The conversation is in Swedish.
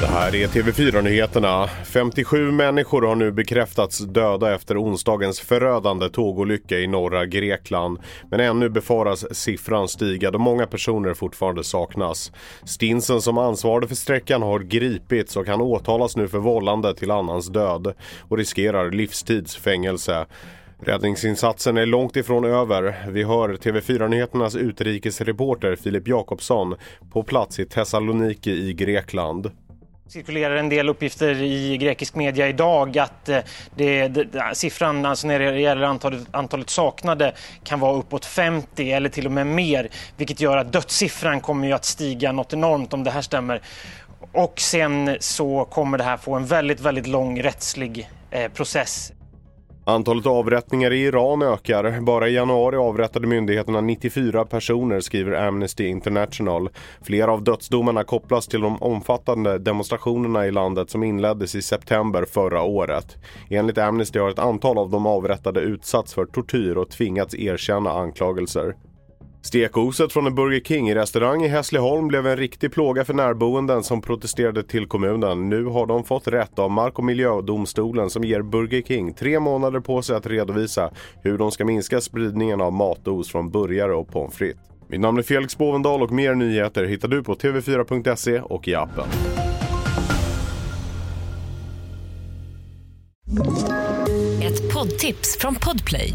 Det här är TV4-nyheterna. 57 människor har nu bekräftats döda efter onsdagens förödande tågolycka i norra Grekland. Men ännu befaras siffran stiga då många personer fortfarande saknas. Stinsen som ansvarade för sträckan har gripits och kan åtalas nu för vållande till annans död och riskerar livstidsfängelse. Räddningsinsatsen är långt ifrån över. Vi hör TV4-nyheternas utrikesreporter Filip Jakobsson på plats i Thessaloniki i Grekland cirkulerar en del uppgifter i grekisk media idag att eh, det, det, siffran alltså när det gäller antalet, antalet saknade kan vara uppåt 50 eller till och med mer vilket gör att dödssiffran kommer ju att stiga något enormt om det här stämmer. Och sen så kommer det här få en väldigt, väldigt lång rättslig eh, process. Antalet avrättningar i Iran ökar. Bara i januari avrättade myndigheterna 94 personer, skriver Amnesty International. Flera av dödsdomarna kopplas till de omfattande demonstrationerna i landet som inleddes i september förra året. Enligt Amnesty har ett antal av de avrättade utsatts för tortyr och tvingats erkänna anklagelser. Stekoset från en Burger King-restaurang i Hässleholm blev en riktig plåga för närboenden som protesterade till kommunen. Nu har de fått rätt av Mark och miljödomstolen som ger Burger King tre månader på sig att redovisa hur de ska minska spridningen av matos från burgare och pommes frites. Mitt namn är Felix Bovendal och mer nyheter hittar du på tv4.se och i appen. Ett poddtips från Podplay.